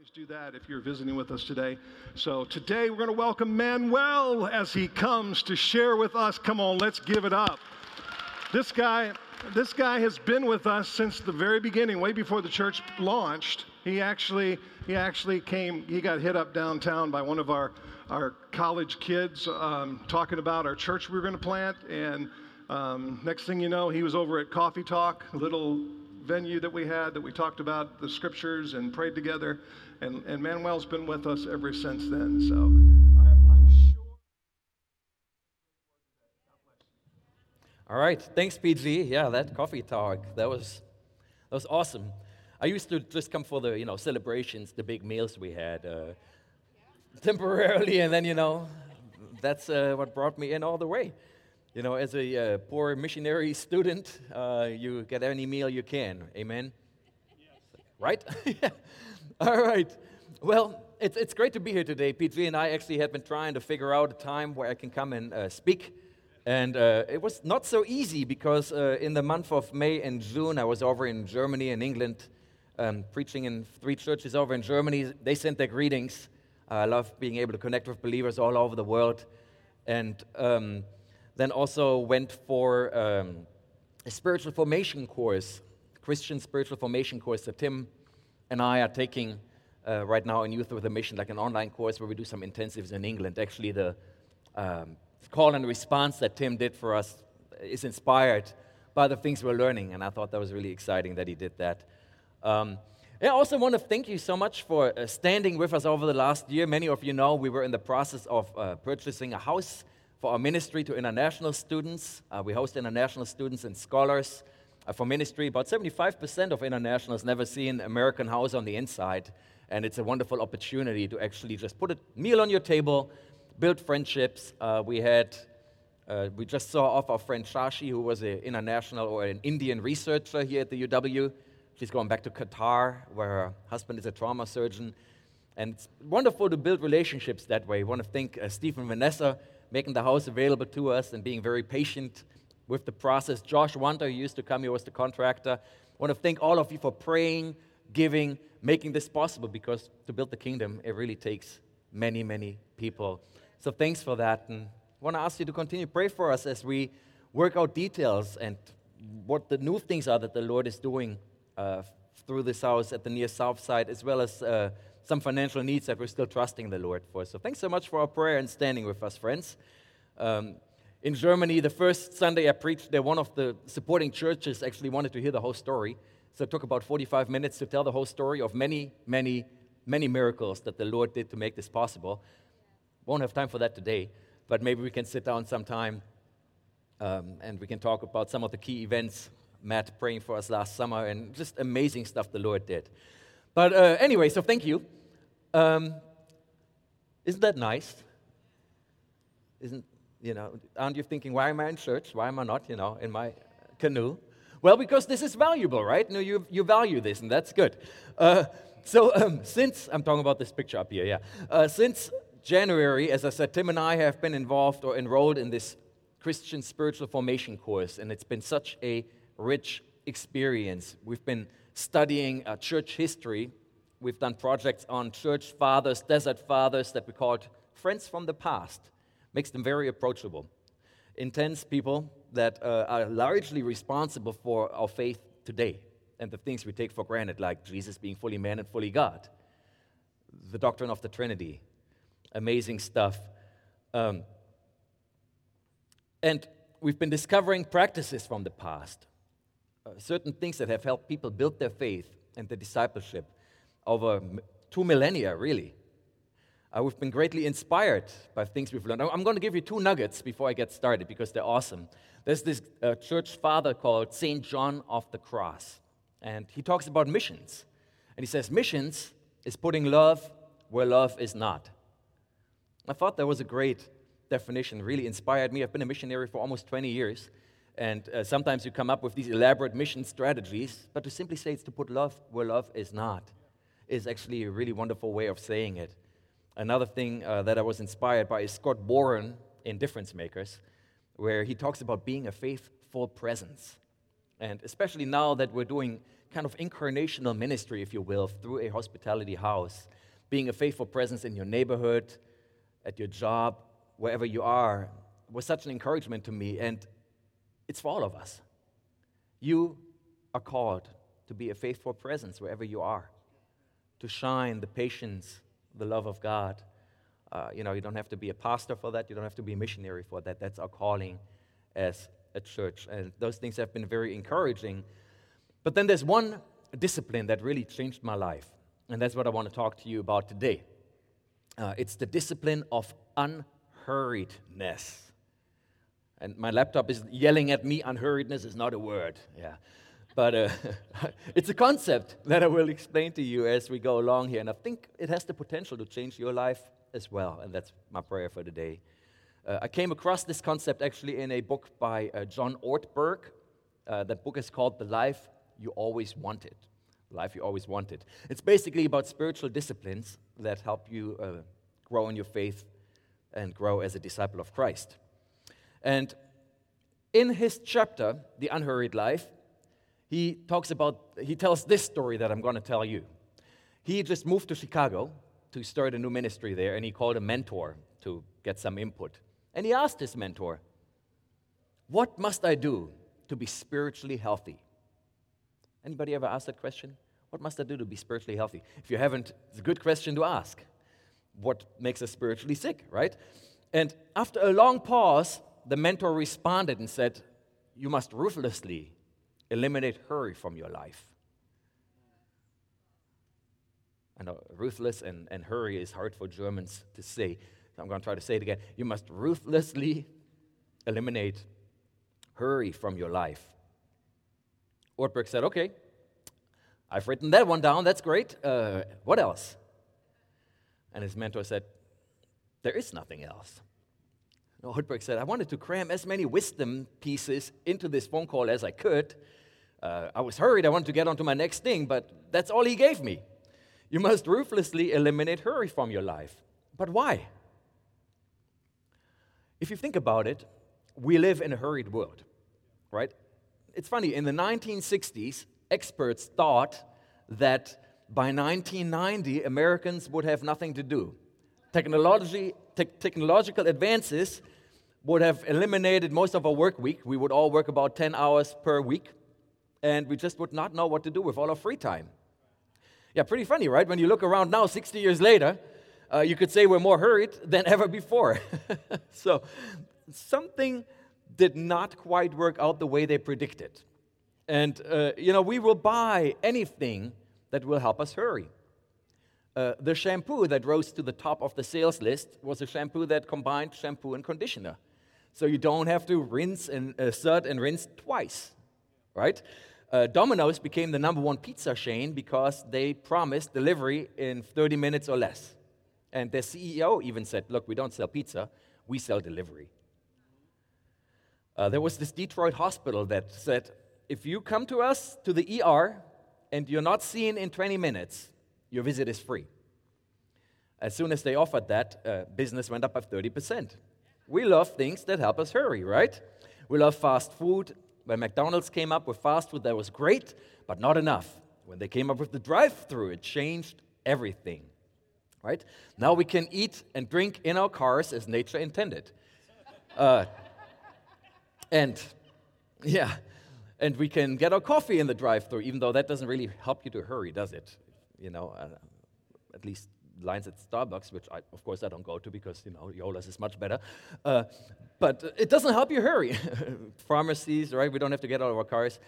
always do that if you're visiting with us today. So today we're going to welcome Manuel as he comes to share with us. Come on, let's give it up. This guy, this guy has been with us since the very beginning, way before the church launched. He actually, he actually came. He got hit up downtown by one of our our college kids um, talking about our church we were going to plant, and um, next thing you know, he was over at Coffee Talk, a little venue that we had that we talked about the scriptures and prayed together. And, and Manuel's been with us ever since then. So I'm, I'm sure. All right, thanks, PG. Yeah, that coffee talk that was that was awesome. I used to just come for the you know celebrations, the big meals we had uh, temporarily, and then you know that's uh, what brought me in all the way. You know, as a uh, poor missionary student, uh, you get any meal you can. Amen? Yes. Right? All right. Well, it's, it's great to be here today. PG and I actually had been trying to figure out a time where I can come and uh, speak. And uh, it was not so easy because uh, in the month of May and June, I was over in Germany and England um, preaching in three churches over in Germany. They sent their greetings. I love being able to connect with believers all over the world. And um, then also went for um, a spiritual formation course, Christian spiritual formation course that Tim and I are taking uh, right now in Youth with a Mission, like an online course where we do some intensives in England. Actually, the um, call and response that Tim did for us is inspired by the things we're learning, and I thought that was really exciting that he did that. Um, I also want to thank you so much for uh, standing with us over the last year. Many of you know we were in the process of uh, purchasing a house for our ministry to international students. Uh, we host international students and scholars for ministry. About 75% of internationals never seen American House on the inside, and it's a wonderful opportunity to actually just put a meal on your table, build friendships. Uh, we had uh, we just saw off our friend Shashi, who was an international or an Indian researcher here at the UW. She's going back to Qatar, where her husband is a trauma surgeon. And it's wonderful to build relationships that way. I want to thank uh, Stephen Vanessa making the house available to us and being very patient with the process. Josh Wanda, who used to come here, was the contractor. I want to thank all of you for praying, giving, making this possible because to build the kingdom, it really takes many, many people. So thanks for that. And I want to ask you to continue to pray for us as we work out details and what the new things are that the Lord is doing uh, through this house at the near south side, as well as. Uh, some financial needs that we're still trusting the Lord for. So thanks so much for our prayer and standing with us, friends. Um, in Germany, the first Sunday I preached there, one of the supporting churches actually wanted to hear the whole story. So it took about 45 minutes to tell the whole story of many, many, many miracles that the Lord did to make this possible. Won't have time for that today, but maybe we can sit down sometime um, and we can talk about some of the key events. Matt praying for us last summer and just amazing stuff the Lord did. But uh, anyway, so thank you. Um, isn't that nice? Isn't, you know, aren't you thinking, why am I in church? Why am I not, you know, in my canoe? Well, because this is valuable, right? Know, you, you value this, and that's good. Uh, so, um, since, I'm talking about this picture up here, yeah. Uh, since January, as I said, Tim and I have been involved or enrolled in this Christian spiritual formation course, and it's been such a rich experience. We've been studying uh, church history. We've done projects on church fathers, desert fathers that we called Friends from the Past. Makes them very approachable. Intense people that uh, are largely responsible for our faith today and the things we take for granted, like Jesus being fully man and fully God, the doctrine of the Trinity. Amazing stuff. Um, and we've been discovering practices from the past uh, certain things that have helped people build their faith and their discipleship over two millennia, really. Uh, we've been greatly inspired by things we've learned. I'm going to give you two nuggets before I get started because they're awesome. There's this uh, church father called St. John of the Cross, and he talks about missions. And he says, Missions is putting love where love is not. I thought that was a great definition, really inspired me. I've been a missionary for almost 20 years. And uh, sometimes you come up with these elaborate mission strategies, but to simply say it's to put love where love is not is actually a really wonderful way of saying it. Another thing uh, that I was inspired by is Scott Warren in Difference Makers, where he talks about being a faithful presence. And especially now that we're doing kind of incarnational ministry, if you will, through a hospitality house, being a faithful presence in your neighborhood, at your job, wherever you are, was such an encouragement to me. And it's for all of us. You are called to be a faithful presence wherever you are, to shine the patience, the love of God. Uh, you know, you don't have to be a pastor for that, you don't have to be a missionary for that. That's our calling as a church. And those things have been very encouraging. But then there's one discipline that really changed my life, and that's what I want to talk to you about today. Uh, it's the discipline of unhurriedness. And my laptop is yelling at me, unhurriedness is not a word. Yeah. But uh, it's a concept that I will explain to you as we go along here. And I think it has the potential to change your life as well. And that's my prayer for today. Uh, I came across this concept actually in a book by uh, John Ortberg. Uh, that book is called The Life You Always Wanted. Life You Always Wanted. It's basically about spiritual disciplines that help you uh, grow in your faith and grow as a disciple of Christ. And in his chapter, The Unhurried Life, he talks about, he tells this story that I'm going to tell you. He just moved to Chicago to start a new ministry there, and he called a mentor to get some input. And he asked his mentor, What must I do to be spiritually healthy? Anybody ever asked that question? What must I do to be spiritually healthy? If you haven't, it's a good question to ask. What makes us spiritually sick, right? And after a long pause, the mentor responded and said, You must ruthlessly eliminate hurry from your life. Know ruthless and, and hurry is hard for Germans to say. So I'm going to try to say it again. You must ruthlessly eliminate hurry from your life. Ortberg said, Okay, I've written that one down. That's great. Uh, what else? And his mentor said, There is nothing else. Ortberg said, I wanted to cram as many wisdom pieces into this phone call as I could. Uh, I was hurried. I wanted to get on to my next thing, but that's all he gave me. You must ruthlessly eliminate hurry from your life. But why? If you think about it, we live in a hurried world, right? It's funny, in the 1960s, experts thought that by 1990, Americans would have nothing to do. Technology, te- technological advances would have eliminated most of our work week. We would all work about 10 hours per week, and we just would not know what to do with all our free time. Yeah, pretty funny, right? When you look around now, 60 years later, uh, you could say we're more hurried than ever before. so, something did not quite work out the way they predicted. And, uh, you know, we will buy anything that will help us hurry. Uh, the shampoo that rose to the top of the sales list was a shampoo that combined shampoo and conditioner. So you don't have to rinse and uh, and rinse twice, right? Uh, Domino's became the number one pizza chain because they promised delivery in 30 minutes or less. And their CEO even said, Look, we don't sell pizza, we sell delivery. Uh, there was this Detroit hospital that said, If you come to us to the ER and you're not seen in 20 minutes, your visit is free. As soon as they offered that, uh, business went up by 30%. We love things that help us hurry, right? We love fast food. When McDonald's came up with fast food, that was great, but not enough. When they came up with the drive through, it changed everything, right? Now we can eat and drink in our cars as nature intended. Uh, and yeah, and we can get our coffee in the drive-through, even though that doesn't really help you to hurry, does it? You know, uh, at least lines at Starbucks, which I, of course I don't go to because you know Yola's is much better. Uh, but it doesn't help you hurry. Pharmacies, right? We don't have to get out of our cars.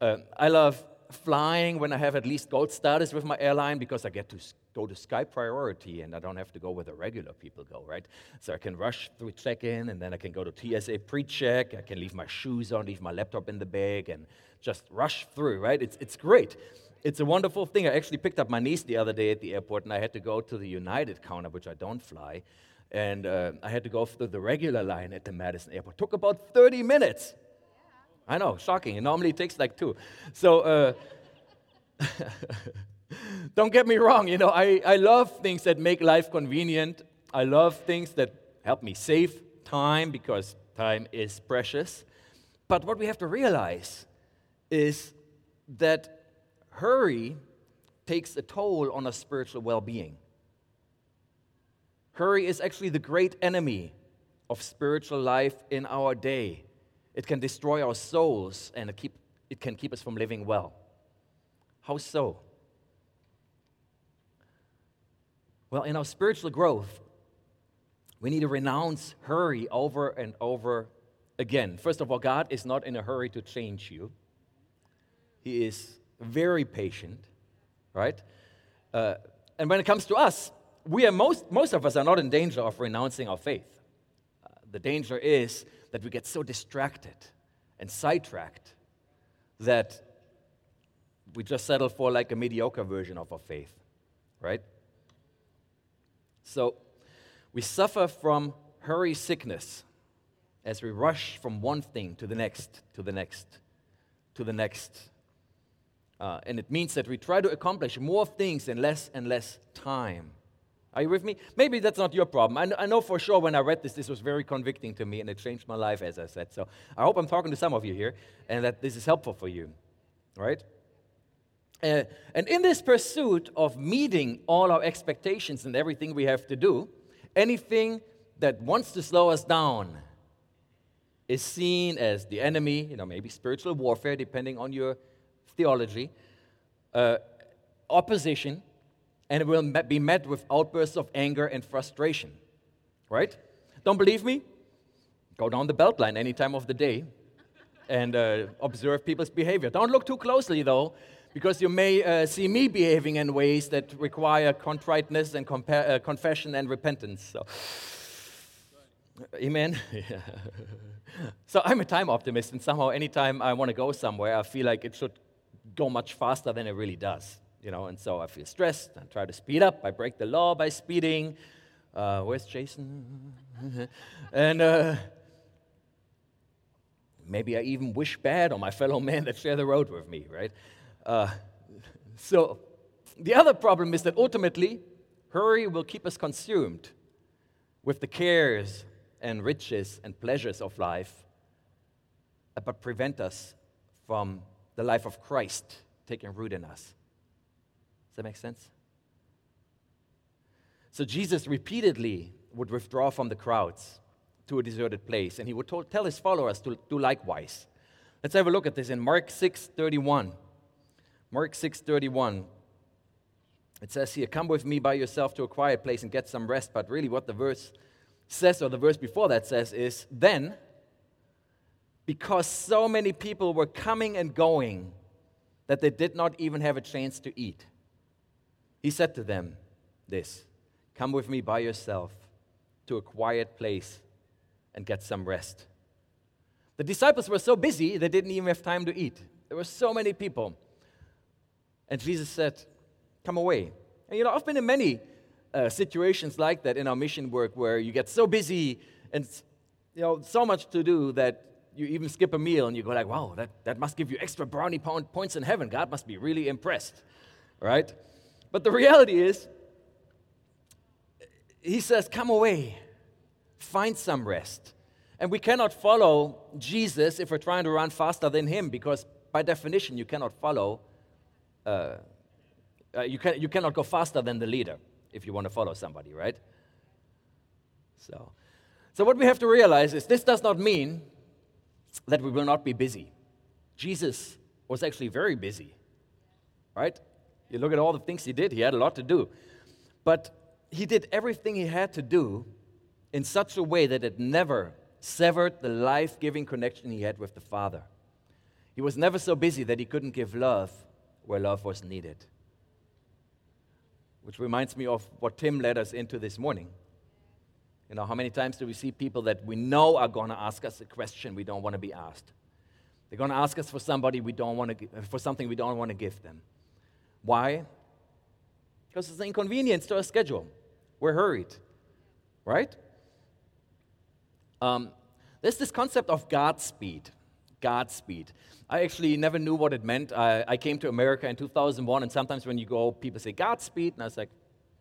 Uh, I love flying when I have at least gold status with my airline because I get to go to Sky Priority and I don't have to go where the regular people go, right? So I can rush through check in and then I can go to TSA pre check. I can leave my shoes on, leave my laptop in the bag, and just rush through, right? It's, it's great. It's a wonderful thing. I actually picked up my niece the other day at the airport and I had to go to the United counter, which I don't fly. And uh, I had to go through the regular line at the Madison airport. Took about 30 minutes. I know, shocking. It normally takes like two. So, uh, don't get me wrong, you know, I, I love things that make life convenient. I love things that help me save time because time is precious. But what we have to realize is that hurry takes a toll on our spiritual well being. Hurry is actually the great enemy of spiritual life in our day. It can destroy our souls and it, keep, it can keep us from living well. How so? Well, in our spiritual growth, we need to renounce hurry over and over again. First of all, God is not in a hurry to change you, He is very patient, right? Uh, and when it comes to us, we are most, most of us are not in danger of renouncing our faith. Uh, the danger is that we get so distracted and sidetracked that we just settle for like a mediocre version of our faith, right? So we suffer from hurry sickness as we rush from one thing to the next, to the next, to the next. Uh, and it means that we try to accomplish more things in less and less time. Are you with me? Maybe that's not your problem. I, I know for sure when I read this, this was very convicting to me and it changed my life, as I said. So I hope I'm talking to some of you here and that this is helpful for you, right? Uh, and in this pursuit of meeting all our expectations and everything we have to do, anything that wants to slow us down is seen as the enemy, you know, maybe spiritual warfare, depending on your theology, uh, opposition, and it will be met with outbursts of anger and frustration. Right? Don't believe me? Go down the beltline any time of the day and uh, observe people's behavior. Don't look too closely, though, because you may uh, see me behaving in ways that require contriteness and compa- uh, confession and repentance. So, amen. so I'm a time optimist, and somehow, anytime I want to go somewhere, I feel like it should go much faster than it really does you know, and so I feel stressed. I try to speed up. I break the law by speeding. Uh, where's Jason? and uh, maybe I even wish bad on my fellow men that share the road with me, right? Uh, so the other problem is that ultimately, hurry will keep us consumed with the cares and riches and pleasures of life, but prevent us from the life of Christ taking root in us Does that make sense? So Jesus repeatedly would withdraw from the crowds to a deserted place, and he would tell his followers to do likewise. Let's have a look at this in Mark 6:31. Mark 6:31. It says here, "Come with me by yourself to a quiet place and get some rest." But really, what the verse says, or the verse before that says, is then, because so many people were coming and going that they did not even have a chance to eat. He said to them this Come with me by yourself to a quiet place and get some rest. The disciples were so busy, they didn't even have time to eat. There were so many people. And Jesus said, Come away. And you know, I've been in many uh, situations like that in our mission work where you get so busy and you know, so much to do that you even skip a meal and you go like, wow, that, that must give you extra brownie points in heaven. God must be really impressed, right? But the reality is, he says, Come away, find some rest. And we cannot follow Jesus if we're trying to run faster than him, because by definition, you cannot follow, uh, uh, you, can, you cannot go faster than the leader if you want to follow somebody, right? So, so, what we have to realize is this does not mean that we will not be busy. Jesus was actually very busy, right? You look at all the things he did, he had a lot to do. But he did everything he had to do in such a way that it never severed the life giving connection he had with the Father. He was never so busy that he couldn't give love where love was needed. Which reminds me of what Tim led us into this morning. You know, how many times do we see people that we know are going to ask us a question we don't want to be asked? They're going to ask us for somebody we don't want to, for something we don't want to give them. Why? Because it's an inconvenience to our schedule. We're hurried, right? Um, there's this concept of Godspeed. Godspeed. I actually never knew what it meant. I, I came to America in 2001, and sometimes when you go, people say Godspeed, and I was like,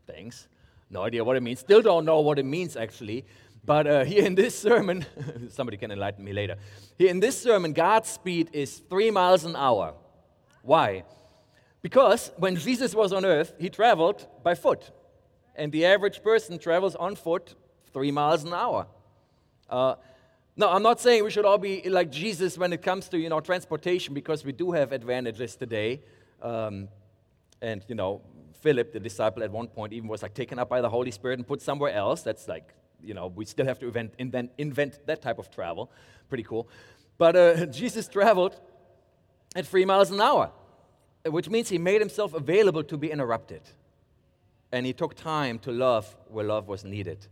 thanks. No idea what it means. Still don't know what it means, actually. But uh, here in this sermon, somebody can enlighten me later. Here in this sermon, God's speed is three miles an hour. Why? Because when Jesus was on earth, he traveled by foot. And the average person travels on foot three miles an hour. Uh, no, I'm not saying we should all be like Jesus when it comes to you know transportation because we do have advantages today. Um, and you know, Philip, the disciple, at one point even was like taken up by the Holy Spirit and put somewhere else. That's like you know, we still have to invent, invent, invent that type of travel. Pretty cool. But uh, Jesus traveled at three miles an hour, which means he made himself available to be interrupted. And he took time to love where love was needed.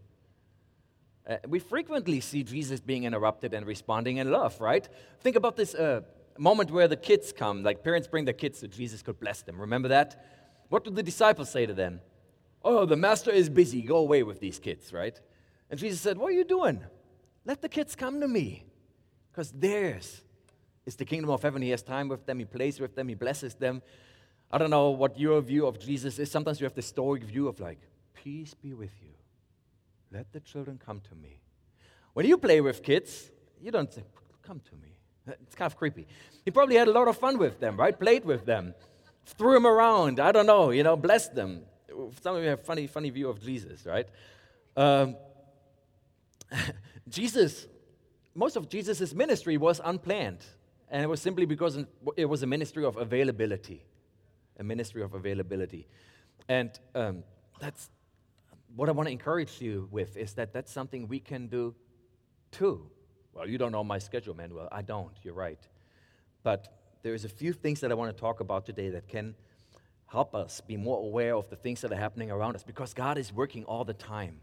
Uh, we frequently see Jesus being interrupted and responding in love, right? Think about this uh, moment where the kids come, like parents bring their kids so Jesus could bless them. Remember that? What do the disciples say to them? Oh, the master is busy. Go away with these kids, right? And Jesus said, What are you doing? Let the kids come to me, because theirs is the kingdom of heaven. He has time with them, He plays with them, He blesses them. I don't know what your view of Jesus is. Sometimes you have the stoic view of like, Peace be with you. Let the children come to me. When you play with kids, you don't say, Come to me. It's kind of creepy. He probably had a lot of fun with them, right? Played with them, threw them around. I don't know, you know, blessed them. Some of you have funny, funny view of Jesus, right? Um, Jesus, most of Jesus' ministry was unplanned. And it was simply because it was a ministry of availability. A ministry of availability. And um, that's what I want to encourage you with is that that's something we can do too. Well, you don't know my schedule, Manuel. I don't. You're right. But there's a few things that I want to talk about today that can help us be more aware of the things that are happening around us because God is working all the time.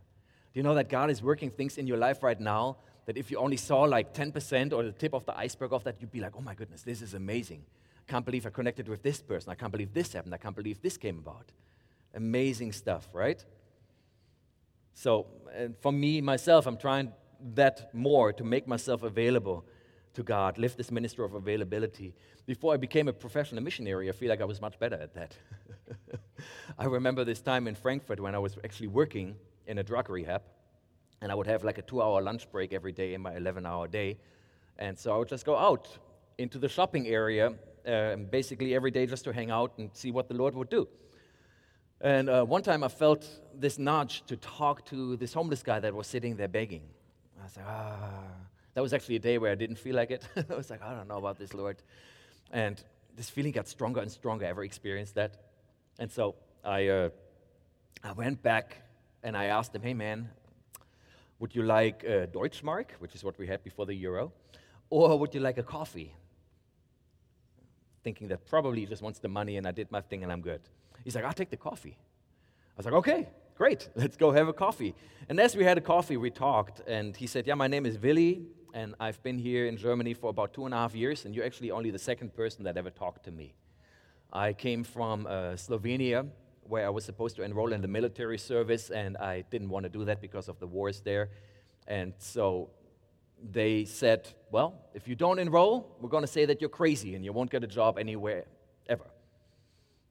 Do you know that God is working things in your life right now that if you only saw like 10% or the tip of the iceberg of that, you'd be like, oh my goodness, this is amazing. I can't believe I connected with this person. I can't believe this happened. I can't believe this came about. Amazing stuff, right? So, for me, myself, I'm trying that more to make myself available to God, live this ministry of availability. Before I became a professional missionary, I feel like I was much better at that. I remember this time in Frankfurt when I was actually working in a drug rehab, and I would have like a two hour lunch break every day in my 11 hour day. And so I would just go out into the shopping area, uh, basically every day just to hang out and see what the Lord would do. And uh, one time I felt this nudge to talk to this homeless guy that was sitting there begging. I said, ah. That was actually a day where I didn't feel like it. I was like, I don't know about this, Lord. And this feeling got stronger and stronger. I ever experienced that? And so I, uh, I went back and I asked him, hey man, would you like a Deutschmark, which is what we had before the euro, or would you like a coffee? Thinking that probably he just wants the money and I did my thing and I'm good. He's like, I'll take the coffee. I was like, okay, great, let's go have a coffee. And as we had a coffee, we talked, and he said, Yeah, my name is Willy, and I've been here in Germany for about two and a half years, and you're actually only the second person that ever talked to me. I came from uh, Slovenia, where I was supposed to enroll in the military service, and I didn't want to do that because of the wars there. And so they said, Well, if you don't enroll, we're going to say that you're crazy and you won't get a job anywhere ever.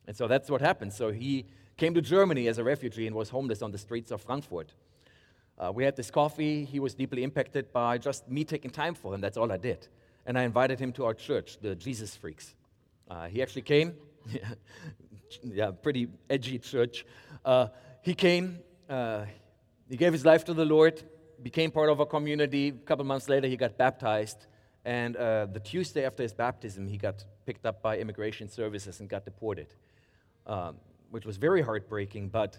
And so that's what happened. So he came to Germany as a refugee and was homeless on the streets of Frankfurt. Uh, we had this coffee. He was deeply impacted by just me taking time for him. That's all I did. And I invited him to our church, the Jesus Freaks. Uh, he actually came. yeah, pretty edgy church. Uh, he came, uh, he gave his life to the Lord, became part of our community. A couple months later, he got baptized. And uh, the Tuesday after his baptism, he got picked up by immigration services and got deported, um, which was very heartbreaking. But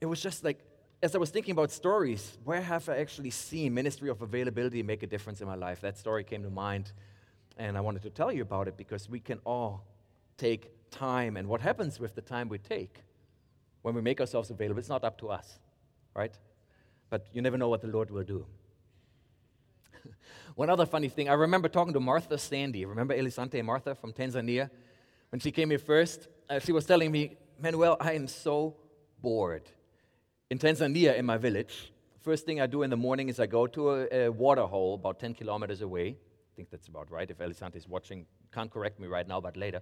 it was just like, as I was thinking about stories, where have I actually seen ministry of availability make a difference in my life? That story came to mind, and I wanted to tell you about it because we can all take time and what happens with the time we take when we make ourselves available. It's not up to us, right? But you never know what the Lord will do. One other funny thing, I remember talking to Martha Sandy. Remember Elisante Martha from Tanzania? When she came here first, uh, she was telling me, Manuel, I am so bored. In Tanzania, in my village, first thing I do in the morning is I go to a, a water hole about 10 kilometers away. I think that's about right. If Elisante is watching, can't correct me right now, but later.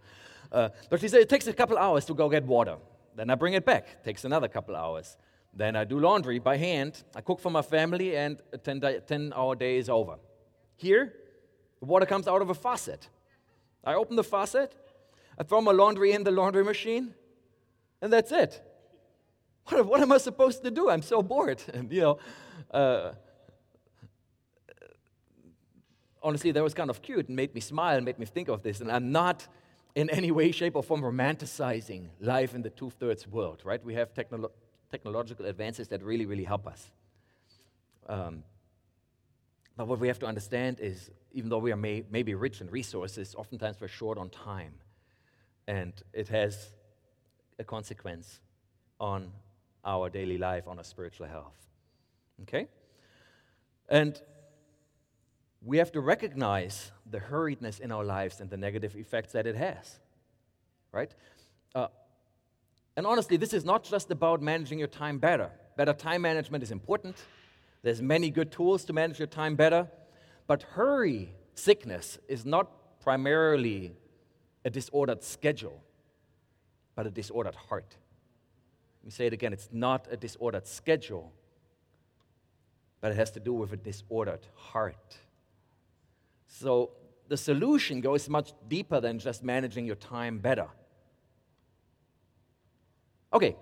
Uh, but she said it takes a couple hours to go get water. Then I bring it back. Takes another couple hours. Then I do laundry by hand. I cook for my family, and a 10, day, 10 hour day is over. Here, the water comes out of a faucet. I open the faucet, I throw my laundry in the laundry machine, and that's it. What, what am I supposed to do? I'm so bored. And, you know, uh, honestly, that was kind of cute and made me smile and made me think of this. And I'm not in any way, shape, or form romanticizing life in the two thirds world, right? We have technolo- technological advances that really, really help us. Um, but what we have to understand is even though we are may, maybe rich in resources, oftentimes we're short on time. And it has a consequence on our daily life, on our spiritual health. Okay? And we have to recognize the hurriedness in our lives and the negative effects that it has. Right? Uh, and honestly, this is not just about managing your time better. Better time management is important. There's many good tools to manage your time better. But hurry sickness is not primarily a disordered schedule, but a disordered heart. Let me say it again it's not a disordered schedule, but it has to do with a disordered heart. So the solution goes much deeper than just managing your time better. Okay,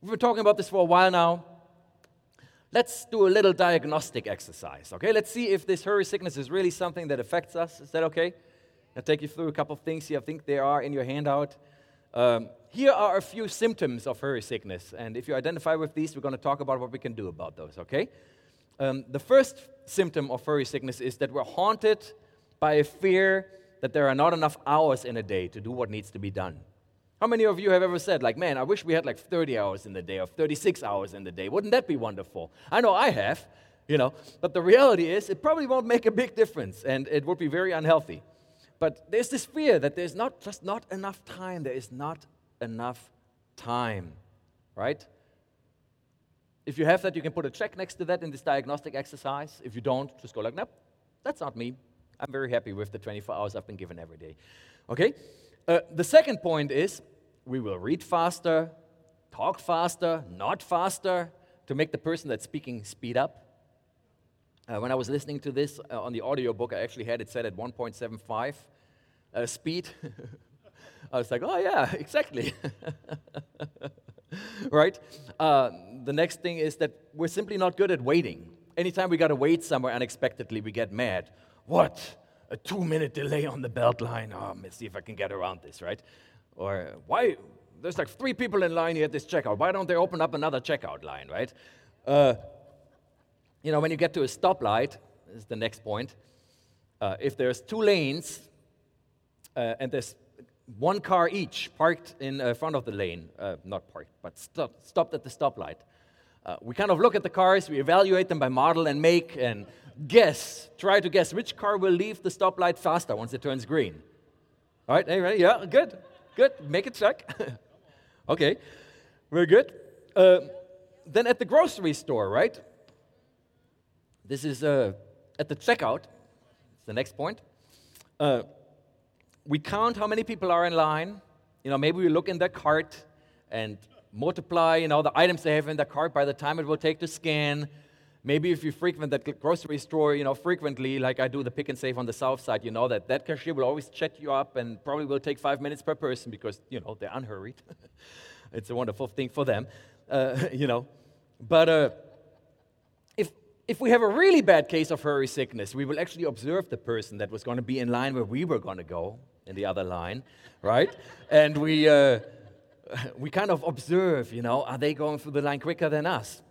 we've been talking about this for a while now. Let's do a little diagnostic exercise, okay? Let's see if this hurry sickness is really something that affects us. Is that okay? I'll take you through a couple of things here. I think they are in your handout. Um, here are a few symptoms of hurry sickness, and if you identify with these, we're going to talk about what we can do about those, okay? Um, the first symptom of hurry sickness is that we're haunted by a fear that there are not enough hours in a day to do what needs to be done. How many of you have ever said, like, man, I wish we had like 30 hours in the day or 36 hours in the day? Wouldn't that be wonderful? I know I have, you know, but the reality is it probably won't make a big difference and it would be very unhealthy. But there's this fear that there's not just not enough time. There is not enough time, right? If you have that, you can put a check next to that in this diagnostic exercise. If you don't, just go like, nope, that's not me. I'm very happy with the 24 hours I've been given every day. Okay? Uh, the second point is we will read faster, talk faster, not faster, to make the person that's speaking speed up. Uh, when I was listening to this uh, on the audiobook, I actually had it set at 1.75 uh, speed. I was like, oh, yeah, exactly. right? Uh, the next thing is that we're simply not good at waiting. Anytime we got to wait somewhere unexpectedly, we get mad. What? A two minute delay on the belt line. Oh, let's see if I can get around this, right? Or why? There's like three people in line here at this checkout. Why don't they open up another checkout line, right? Uh, you know, when you get to a stoplight, is the next point. Uh, if there's two lanes uh, and there's one car each parked in uh, front of the lane, uh, not parked, but stop, stopped at the stoplight. Uh, we kind of look at the cars, we evaluate them by model and make, and guess, try to guess which car will leave the stoplight faster once it turns green. All right, you? Yeah, good, good. Make a check. okay, very good. Uh, then at the grocery store, right? This is uh, at the checkout. It's the next point. We count how many people are in line. You know, maybe we look in their cart and multiply, you know, the items they have in their cart by the time it will take to scan. Maybe if you frequent that grocery store, you know, frequently, like I do the pick and save on the south side, you know that that cashier will always check you up and probably will take five minutes per person because, you know, they're unhurried. it's a wonderful thing for them, uh, you know. But uh, if, if we have a really bad case of hurry sickness, we will actually observe the person that was going to be in line where we were going to go in the other line, right? and we, uh, we kind of observe, you know, are they going through the line quicker than us?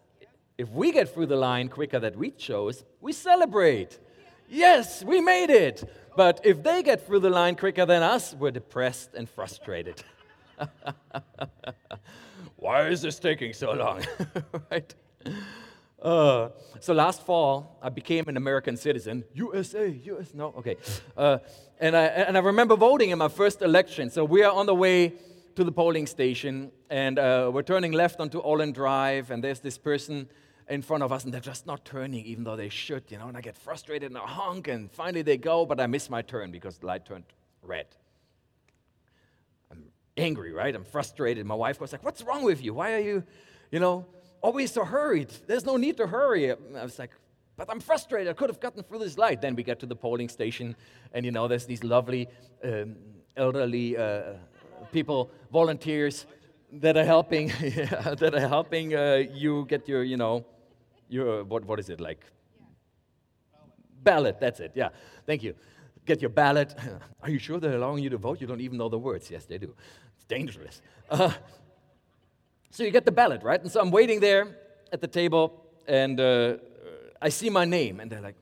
If we get through the line quicker that we chose, we celebrate. Yes, we made it. But if they get through the line quicker than us, we're depressed and frustrated. Why is this taking so long? right? Uh, so last fall, I became an American citizen. USA, US, no, okay. Uh, and, I, and I remember voting in my first election. So we are on the way to the polling station, and uh, we're turning left onto Olin Drive, and there's this person in front of us, and they're just not turning, even though they should, you know. And I get frustrated and I honk, and finally they go, but I miss my turn because the light turned red. I'm angry, right? I'm frustrated. My wife goes like, "What's wrong with you? Why are you, you know?" Always so hurried. There's no need to hurry. I was like, but I'm frustrated. I could have gotten through this light. Then we get to the polling station, and you know, there's these lovely um, elderly uh, people, volunteers that are helping, that are helping uh, you get your, you know, your what, what is it like? Ballot. That's it. Yeah. Thank you. Get your ballot. Are you sure they're allowing you to vote? You don't even know the words. Yes, they do. It's dangerous. Uh, so you get the ballot, right? And so I'm waiting there at the table, and uh, I see my name, and they're like,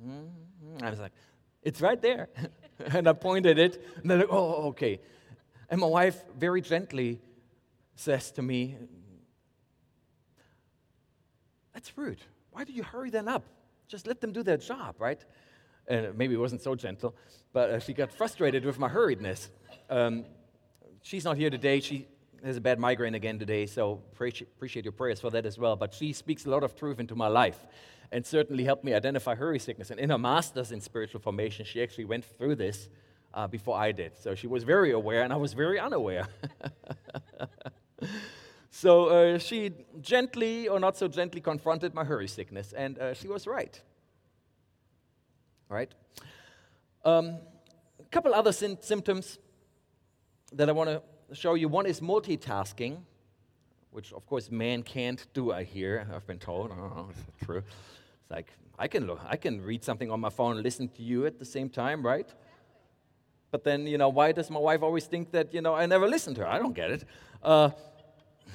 mm-hmm. I was like, it's right there. and I pointed it, and they're like, oh, okay. And my wife very gently says to me, That's rude. Why do you hurry them up? Just let them do their job, right? And maybe it wasn't so gentle, but uh, she got frustrated with my hurriedness. Um, she's not here today. She has a bad migraine again today, so appreciate your prayers for that as well. But she speaks a lot of truth into my life and certainly helped me identify hurry sickness. And in her master's in spiritual formation, she actually went through this uh, before I did. So she was very aware, and I was very unaware. so uh, she gently or not so gently confronted my hurry sickness, and uh, she was right. Right? Um, a couple other symptoms that I want to show you. One is multitasking, which of course man can't do. I hear. I've been told. Oh, it's true. It's like I can look, I can read something on my phone and listen to you at the same time, right? But then, you know, why does my wife always think that, you know, I never listen to her? I don't get it. Uh,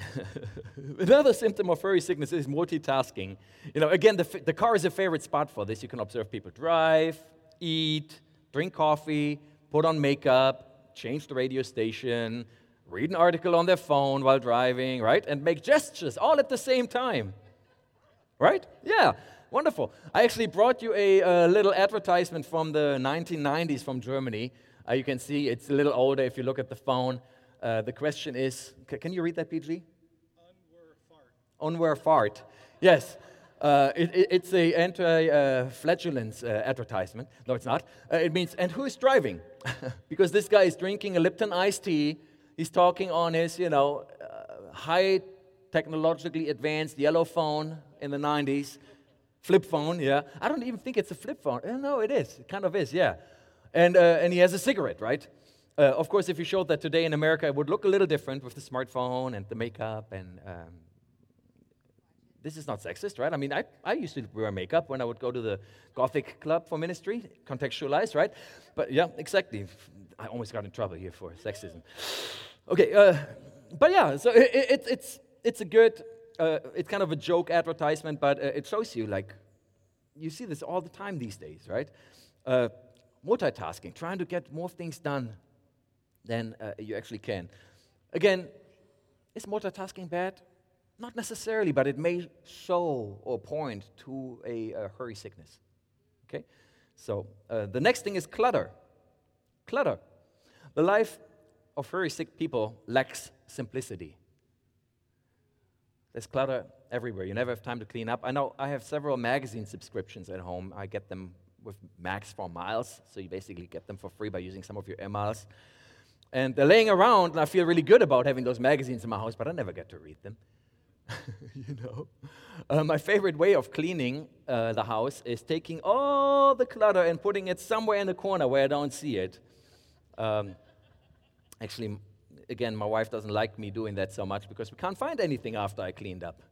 Another symptom of hurry sickness is multitasking. You know, again, the, the car is a favorite spot for this. You can observe people drive, eat, drink coffee, put on makeup, change the radio station, read an article on their phone while driving, right? And make gestures all at the same time. Right? Yeah, wonderful. I actually brought you a, a little advertisement from the 1990s from Germany. Uh, you can see it's a little older if you look at the phone. Uh, the question is can you read that, PG? Unwear fart. Yes. Uh, it, it, it's a anti-flatulence uh, advertisement. No, it's not. Uh, it means, and who is driving? because this guy is drinking a Lipton iced tea. He's talking on his, you know, uh, high technologically advanced yellow phone in the 90s. Flip phone, yeah. I don't even think it's a flip phone. Uh, no, it is. It kind of is, yeah. And, uh, and he has a cigarette, right? of course, if you showed that today in America, it would look a little different with the smartphone and the makeup and um, this is not sexist, right? I mean, I, I used to wear makeup when I would go to the Gothic club for ministry, contextualized, right? But yeah, exactly. I almost got in trouble here for sexism. Okay, uh, but yeah, so it, it, it's, it's a good, uh, it's kind of a joke advertisement, but uh, it shows you, like, you see this all the time these days, right? Uh, multitasking, trying to get more things done than uh, you actually can. Again, is multitasking bad? Not necessarily, but it may show or point to a, a hurry sickness. Okay? So uh, the next thing is clutter. Clutter. The life of very sick people lacks simplicity. There's clutter everywhere. You never have time to clean up. I know I have several magazine subscriptions at home. I get them with Mags for Miles, so you basically get them for free by using some of your miles. And they're laying around, and I feel really good about having those magazines in my house, but I never get to read them. you know? Uh, my favorite way of cleaning uh, the house is taking all the clutter and putting it somewhere in the corner where I don't see it. Um, actually, again, my wife doesn't like me doing that so much because we can't find anything after I cleaned up.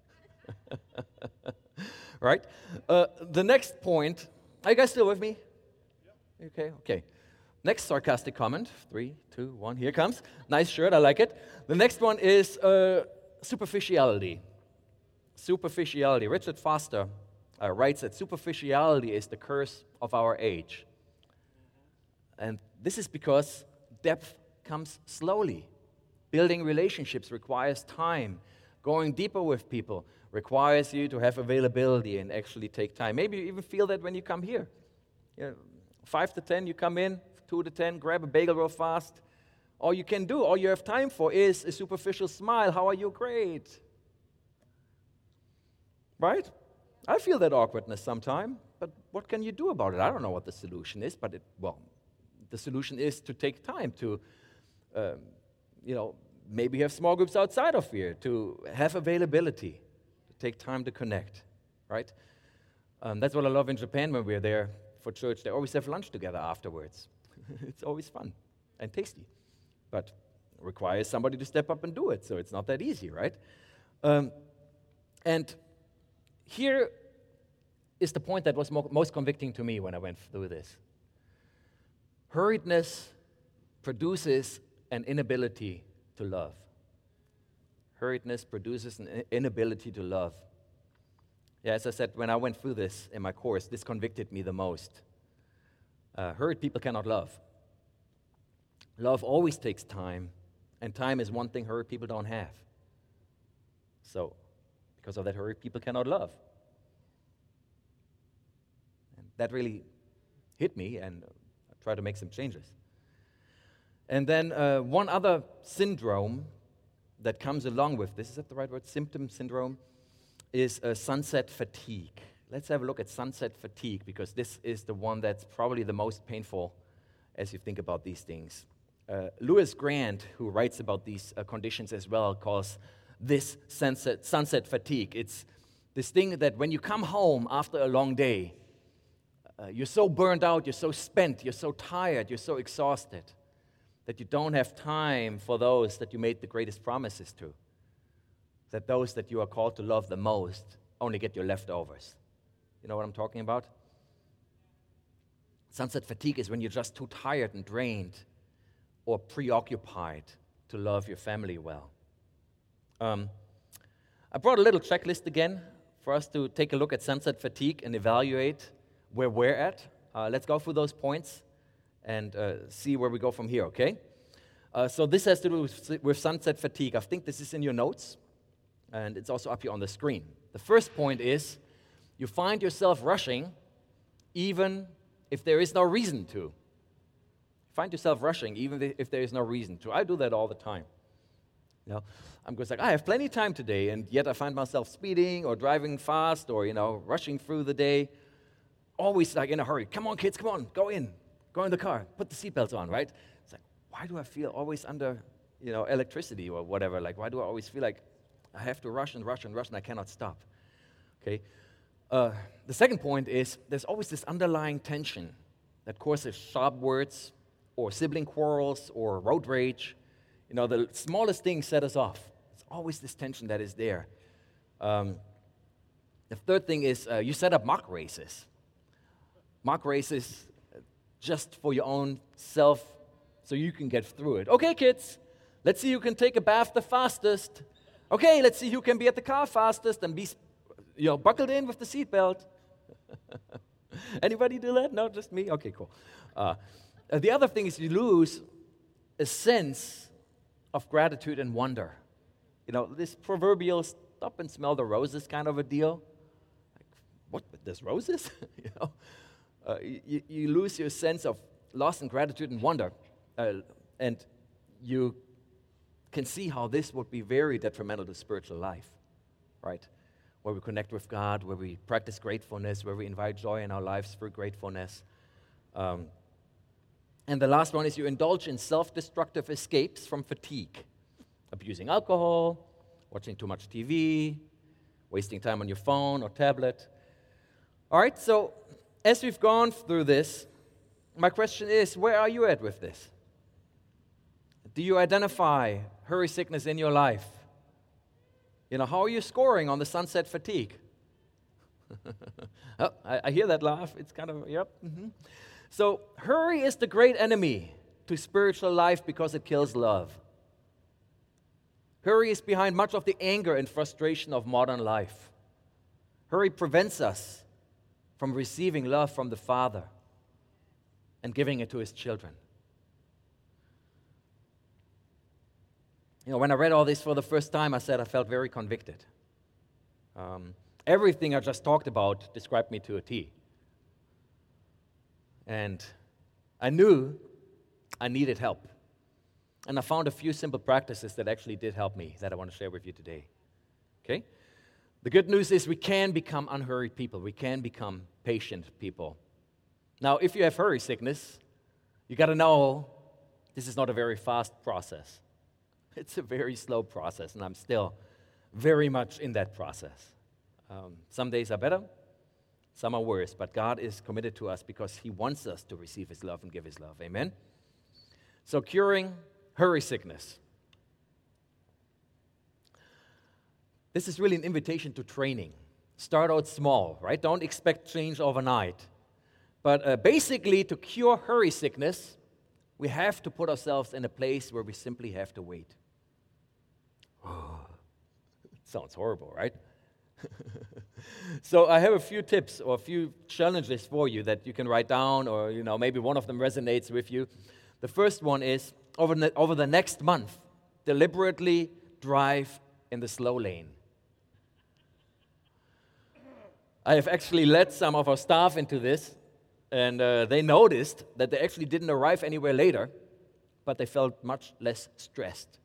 right? Uh, the next point, are you guys still with me? Okay, okay. Next sarcastic comment. Three, two, one, here comes. Nice shirt, I like it. The next one is uh, superficiality. Superficiality. Richard Foster uh, writes that superficiality is the curse of our age. And this is because depth comes slowly. Building relationships requires time. Going deeper with people requires you to have availability and actually take time. Maybe you even feel that when you come here. You know, five to ten, you come in, two to ten, grab a bagel real fast, all you can do, all you have time for is a superficial smile. How are you? Great. Right? I feel that awkwardness sometimes, but what can you do about it? I don't know what the solution is, but it, well, the solution is to take time to, um, you know, maybe have small groups outside of here, to have availability, to take time to connect, right? Um, that's what I love in Japan when we're there for church. They always have lunch together afterwards. it's always fun and tasty, but requires somebody to step up and do it, so it's not that easy, right? Um, and here is the point that was mo- most convicting to me when I went through this. Hurriedness produces an inability to love. Hurriedness produces an inability to love. Yeah, as I said, when I went through this in my course, this convicted me the most. Uh, hurried people cannot love. Love always takes time, and time is one thing hurried people don't have. So, because of that, hurried people cannot love. And that really hit me, and I tried to make some changes. And then uh, one other syndrome that comes along with this, is that the right word? Symptom syndrome, is uh, sunset fatigue. Let's have a look at sunset fatigue because this is the one that's probably the most painful as you think about these things. Uh, Lewis Grant, who writes about these uh, conditions as well, calls this sunset, sunset fatigue. It's this thing that when you come home after a long day, uh, you're so burned out, you're so spent, you're so tired, you're so exhausted that you don't have time for those that you made the greatest promises to. That those that you are called to love the most only get your leftovers. You know what I'm talking about? Sunset fatigue is when you're just too tired and drained or preoccupied to love your family well. Um, I brought a little checklist again for us to take a look at sunset fatigue and evaluate where we're at. Uh, let's go through those points and uh, see where we go from here, okay? Uh, so, this has to do with, with sunset fatigue. I think this is in your notes, and it's also up here on the screen. The first point is you find yourself rushing even if there is no reason to find yourself rushing even if there is no reason to. I do that all the time. You know, I'm just like, I have plenty of time today, and yet I find myself speeding or driving fast or, you know, rushing through the day. Always like in a hurry. Come on, kids, come on, go in. Go in the car. Put the seatbelts on, right? It's like, why do I feel always under, you know, electricity or whatever? Like, why do I always feel like I have to rush and rush and rush and I cannot stop? Okay. Uh, the second point is there's always this underlying tension that causes sharp words, or sibling quarrels or road rage. You know, the smallest things set us off. It's always this tension that is there. Um, the third thing is uh, you set up mock races. Mock races just for your own self so you can get through it. Okay, kids, let's see who can take a bath the fastest. Okay, let's see who can be at the car fastest and be you know, buckled in with the seatbelt. Anybody do that? No, just me? Okay, cool. Uh, uh, the other thing is you lose a sense of gratitude and wonder. You know, this proverbial stop and smell the roses kind of a deal. Like, what, there's roses? you know, uh, you, you, lose your sense of loss and gratitude and wonder. Uh, and you can see how this would be very detrimental to spiritual life, right? Where we connect with God, where we practice gratefulness, where we invite joy in our lives through gratefulness. Um, and the last one is you indulge in self destructive escapes from fatigue, abusing alcohol, watching too much TV, wasting time on your phone or tablet. All right, so as we've gone through this, my question is where are you at with this? Do you identify hurry sickness in your life? You know, how are you scoring on the sunset fatigue? oh, I, I, hear that laugh. It's kind of, yep. Mm-hmm. So, hurry is the great enemy to spiritual life because it kills love. Hurry is behind much of the anger and frustration of modern life. Hurry prevents us from receiving love from the Father and giving it to His children. You know, when I read all this for the first time, I said I felt very convicted. Um, everything I just talked about described me to a T. And I knew I needed help. And I found a few simple practices that actually did help me that I want to share with you today. Okay? The good news is we can become unhurried people, we can become patient people. Now, if you have hurry sickness, you got to know this is not a very fast process. It's a very slow process, and I'm still very much in that process. Um, some days are better, some are worse, but God is committed to us because He wants us to receive His love and give His love. Amen? So, curing hurry sickness. This is really an invitation to training. Start out small, right? Don't expect change overnight. But uh, basically, to cure hurry sickness, we have to put ourselves in a place where we simply have to wait. sounds horrible, right? so I have a few tips or a few challenges for you that you can write down, or you know maybe one of them resonates with you. The first one is over the, over the next month, deliberately drive in the slow lane. I have actually led some of our staff into this, and uh, they noticed that they actually didn't arrive anywhere later, but they felt much less stressed.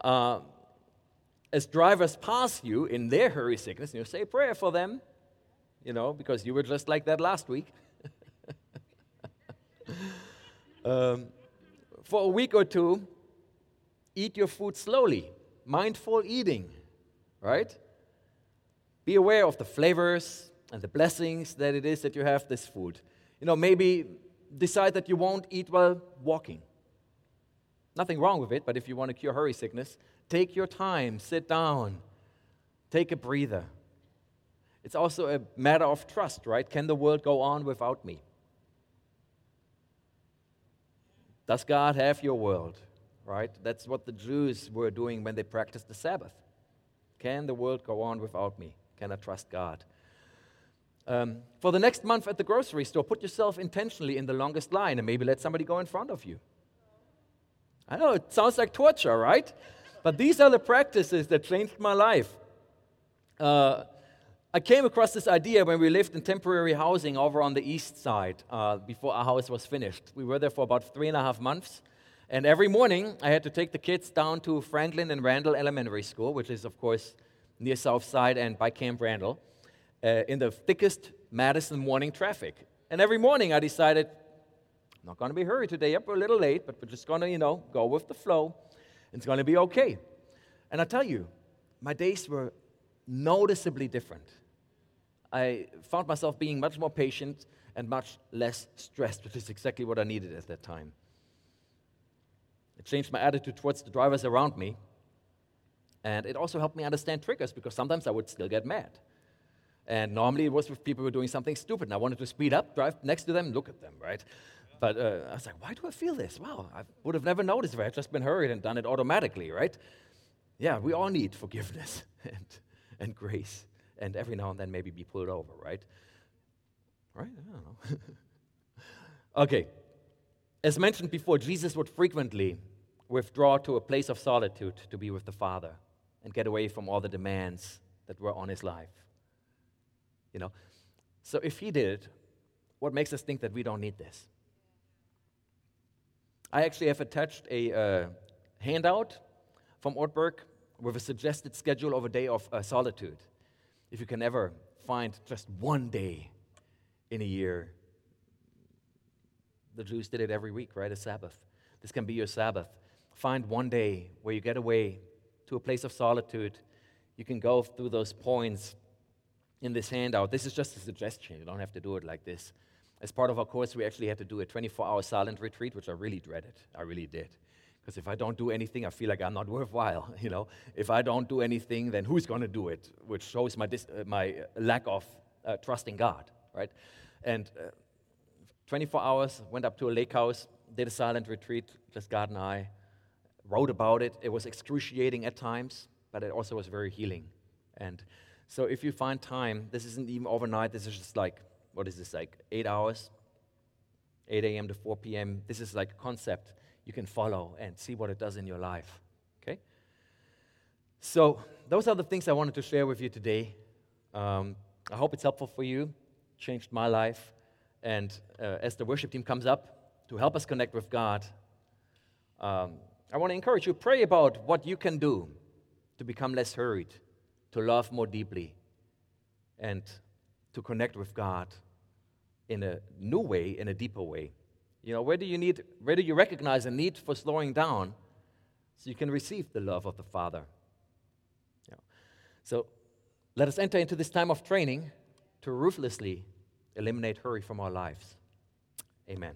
Uh, as drivers pass you in their hurry sickness, you say prayer for them, you know, because you were just like that last week. um, for a week or two, eat your food slowly, mindful eating, right? Be aware of the flavors and the blessings that it is that you have this food. You know, maybe decide that you won't eat while walking. Nothing wrong with it, but if you want to cure hurry sickness, take your time, sit down, take a breather. It's also a matter of trust, right? Can the world go on without me? Does God have your world? Right? That's what the Jews were doing when they practiced the Sabbath. Can the world go on without me? Can I trust God? Um, for the next month at the grocery store, put yourself intentionally in the longest line and maybe let somebody go in front of you. I know it sounds like torture, right? But these are the practices that changed my life. Uh, I came across this idea when we lived in temporary housing over on the east side uh, before our house was finished. We were there for about three and a half months. And every morning, I had to take the kids down to Franklin and Randall Elementary School, which is, of course, near South Side and by Camp Randall, uh, in the thickest Madison morning traffic. And every morning, I decided, I'm not going to be hurried today. Yep, we're a little late, but we're just going to, you know, go with the flow. It's going to be okay. And I tell you, my days were noticeably different. I found myself being much more patient and much less stressed, which is exactly what I needed at that time. It changed my attitude towards the drivers around me. And it also helped me understand triggers because sometimes I would still get mad. And normally it was with people who were doing something stupid and I wanted to speed up, drive next to them, look at them, right? But uh, I was like, why do I feel this? Wow, I would have never noticed if I had just been hurried and done it automatically, right? Yeah, we all need forgiveness and, and grace and every now and then maybe be pulled over, right? Right? I don't know. okay. As mentioned before, Jesus would frequently withdraw to a place of solitude to be with the Father and get away from all the demands that were on his life. You know? So if he did, what makes us think that we don't need this? I actually have attached a uh, handout from Ortberg with a suggested schedule of a day of uh, solitude if you can ever find just one day in a year, the Jews did it every week, right? A Sabbath. This can be your Sabbath. Find one day where you get away to a place of solitude. You can go through those points in this handout. This is just a suggestion. You don't have to do it like this. As part of our course, we actually had to do a 24 hour silent retreat, which I really dreaded. I really did. Because if I don't do anything, I feel like I'm not worthwhile. You know, if I don't do anything, then who's going to do it? Which shows my dis- uh, my lack of uh, trusting God, right? And uh, 24 hours went up to a lake house, did a silent retreat, just God and I wrote about it. It was excruciating at times, but it also was very healing. And so, if you find time, this isn't even overnight. This is just like what is this like? Eight hours, 8 a.m. to 4 p.m. This is like a concept you can follow and see what it does in your life. Okay? So, those are the things I wanted to share with you today. Um, I hope it's helpful for you, changed my life. And uh, as the worship team comes up to help us connect with God, um, I want to encourage you pray about what you can do to become less hurried, to love more deeply, and to connect with God in a new way, in a deeper way. You know, where do you need, where do you recognize a need for slowing down so you can receive the love of the Father? So let us enter into this time of training to ruthlessly eliminate hurry from our lives. Amen.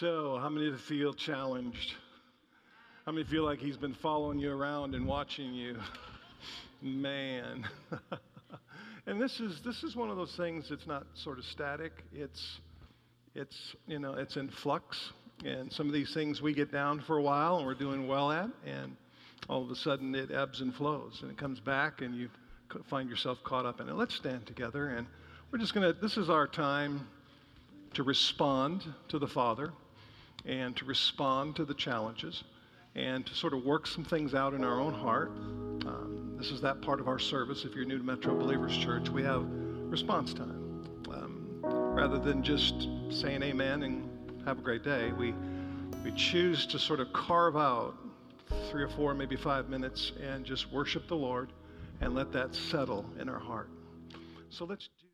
So, how many feel challenged? How many feel like he's been following you around and watching you? Man. and this is this is one of those things that's not sort of static. It's it's you know, it's in flux. And some of these things we get down for a while and we're doing well at and all of a sudden it ebbs and flows and it comes back and you find yourself caught up in it. Let's stand together and we're just going to this is our time to respond to the Father and to respond to the challenges and to sort of work some things out in our own heart. Um, this is that part of our service. If you're new to Metro Believers Church, we have response time. Um, rather than just saying amen and have a great day, we, we choose to sort of carve out three or four, maybe five minutes and just worship the Lord and let that settle in our heart. So let's do